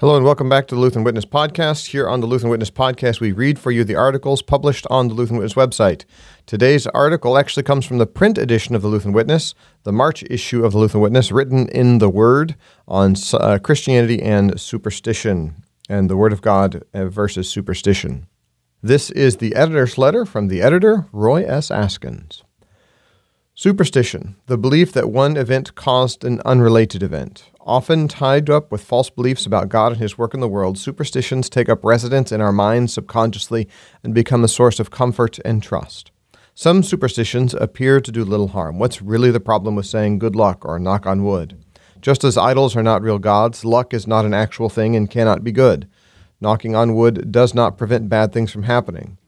Hello and welcome back to the Lutheran Witness Podcast. Here on the Lutheran Witness Podcast, we read for you the articles published on the Lutheran Witness website. Today's article actually comes from the print edition of the Lutheran Witness, the March issue of the Lutheran Witness, written in the Word on uh, Christianity and superstition, and the Word of God uh, versus superstition. This is the editor's letter from the editor, Roy S. Askins. Superstition, the belief that one event caused an unrelated event. Often tied up with false beliefs about God and His work in the world, superstitions take up residence in our minds subconsciously and become a source of comfort and trust. Some superstitions appear to do little harm. What's really the problem with saying good luck or knock on wood? Just as idols are not real gods, luck is not an actual thing and cannot be good. Knocking on wood does not prevent bad things from happening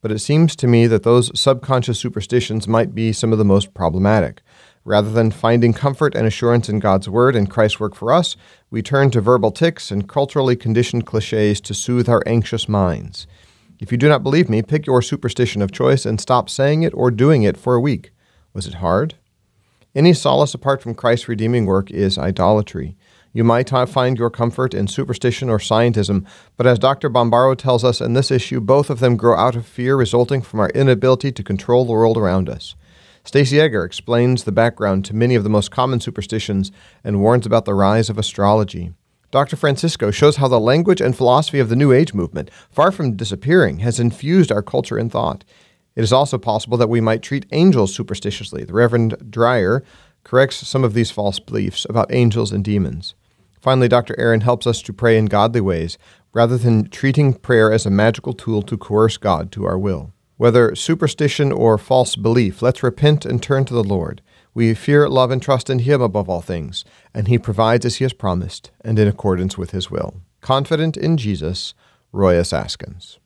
but it seems to me that those subconscious superstitions might be some of the most problematic. Rather than finding comfort and assurance in God's Word and Christ's work for us, we turn to verbal tics and culturally conditioned cliches to soothe our anxious minds. If you do not believe me, pick your superstition of choice and stop saying it or doing it for a week. Was it hard? Any solace apart from Christ's redeeming work is idolatry. You might find your comfort in superstition or scientism, but as Dr. Bombaro tells us in this issue, both of them grow out of fear resulting from our inability to control the world around us. Stacey Egger explains the background to many of the most common superstitions and warns about the rise of astrology. Dr. Francisco shows how the language and philosophy of the New Age movement, far from disappearing, has infused our culture and thought. It is also possible that we might treat angels superstitiously. The Reverend Dreyer corrects some of these false beliefs about angels and demons. Finally, Dr. Aaron helps us to pray in godly ways rather than treating prayer as a magical tool to coerce God to our will. Whether superstition or false belief, let's repent and turn to the Lord. We fear, love, and trust in Him above all things, and He provides as He has promised and in accordance with His will. Confident in Jesus, Roy S. Askins.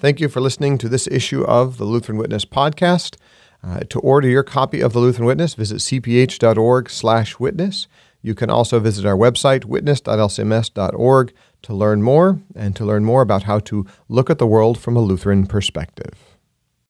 Thank you for listening to this issue of the Lutheran Witness podcast. Uh, to order your copy of the Lutheran Witness, visit cph.org/witness. You can also visit our website, witness.lcms.org, to learn more and to learn more about how to look at the world from a Lutheran perspective.